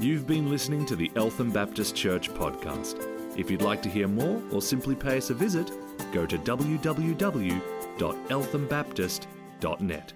You've been listening to the Eltham Baptist Church podcast. If you'd like to hear more or simply pay us a visit, go to www.elthambaptist.net.